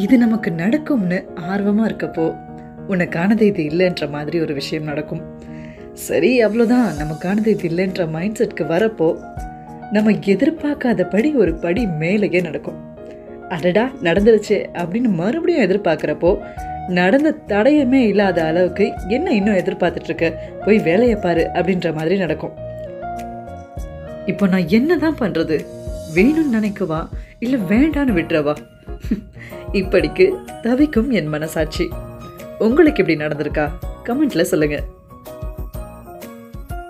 இது நமக்கு நடக்கும்னு ஆர்வமாக இருக்கப்போ உனக்கானது இது இல்லைன்ற மாதிரி ஒரு விஷயம் நடக்கும். சரி அவ்வளோதான் நமக்கானது இது இல்லைன்ற மைண்ட் செட்க்கு வரப்போ நம்ம எதிர்பார்க்காதபடி ஒரு படி மேலேயே நடக்கும். அடடா நடந்துருச்சு அப்படின்னு மறுபடியும் எதிர்பார்க்குறப்போ நடந்த தடையமே இல்லாத அளவுக்கு என்ன இன்னும் எதிர்பார்த்துட்ருக்க? போய் வேலையை பாரு அப்படின்ற மாதிரி நடக்கும். இப்போ நான் என்ன தான் பண்ணுறது வேணும்னு நினைக்கவா? இல்லை வேண்டான்னு விட்டுறவா? இப்படிக்கு தவிக்கும் என் மனசாட்சி. உங்களுக்கு இப்படி நடந்திருக்கா? கமெண்ட்ல சொல்லுங்க.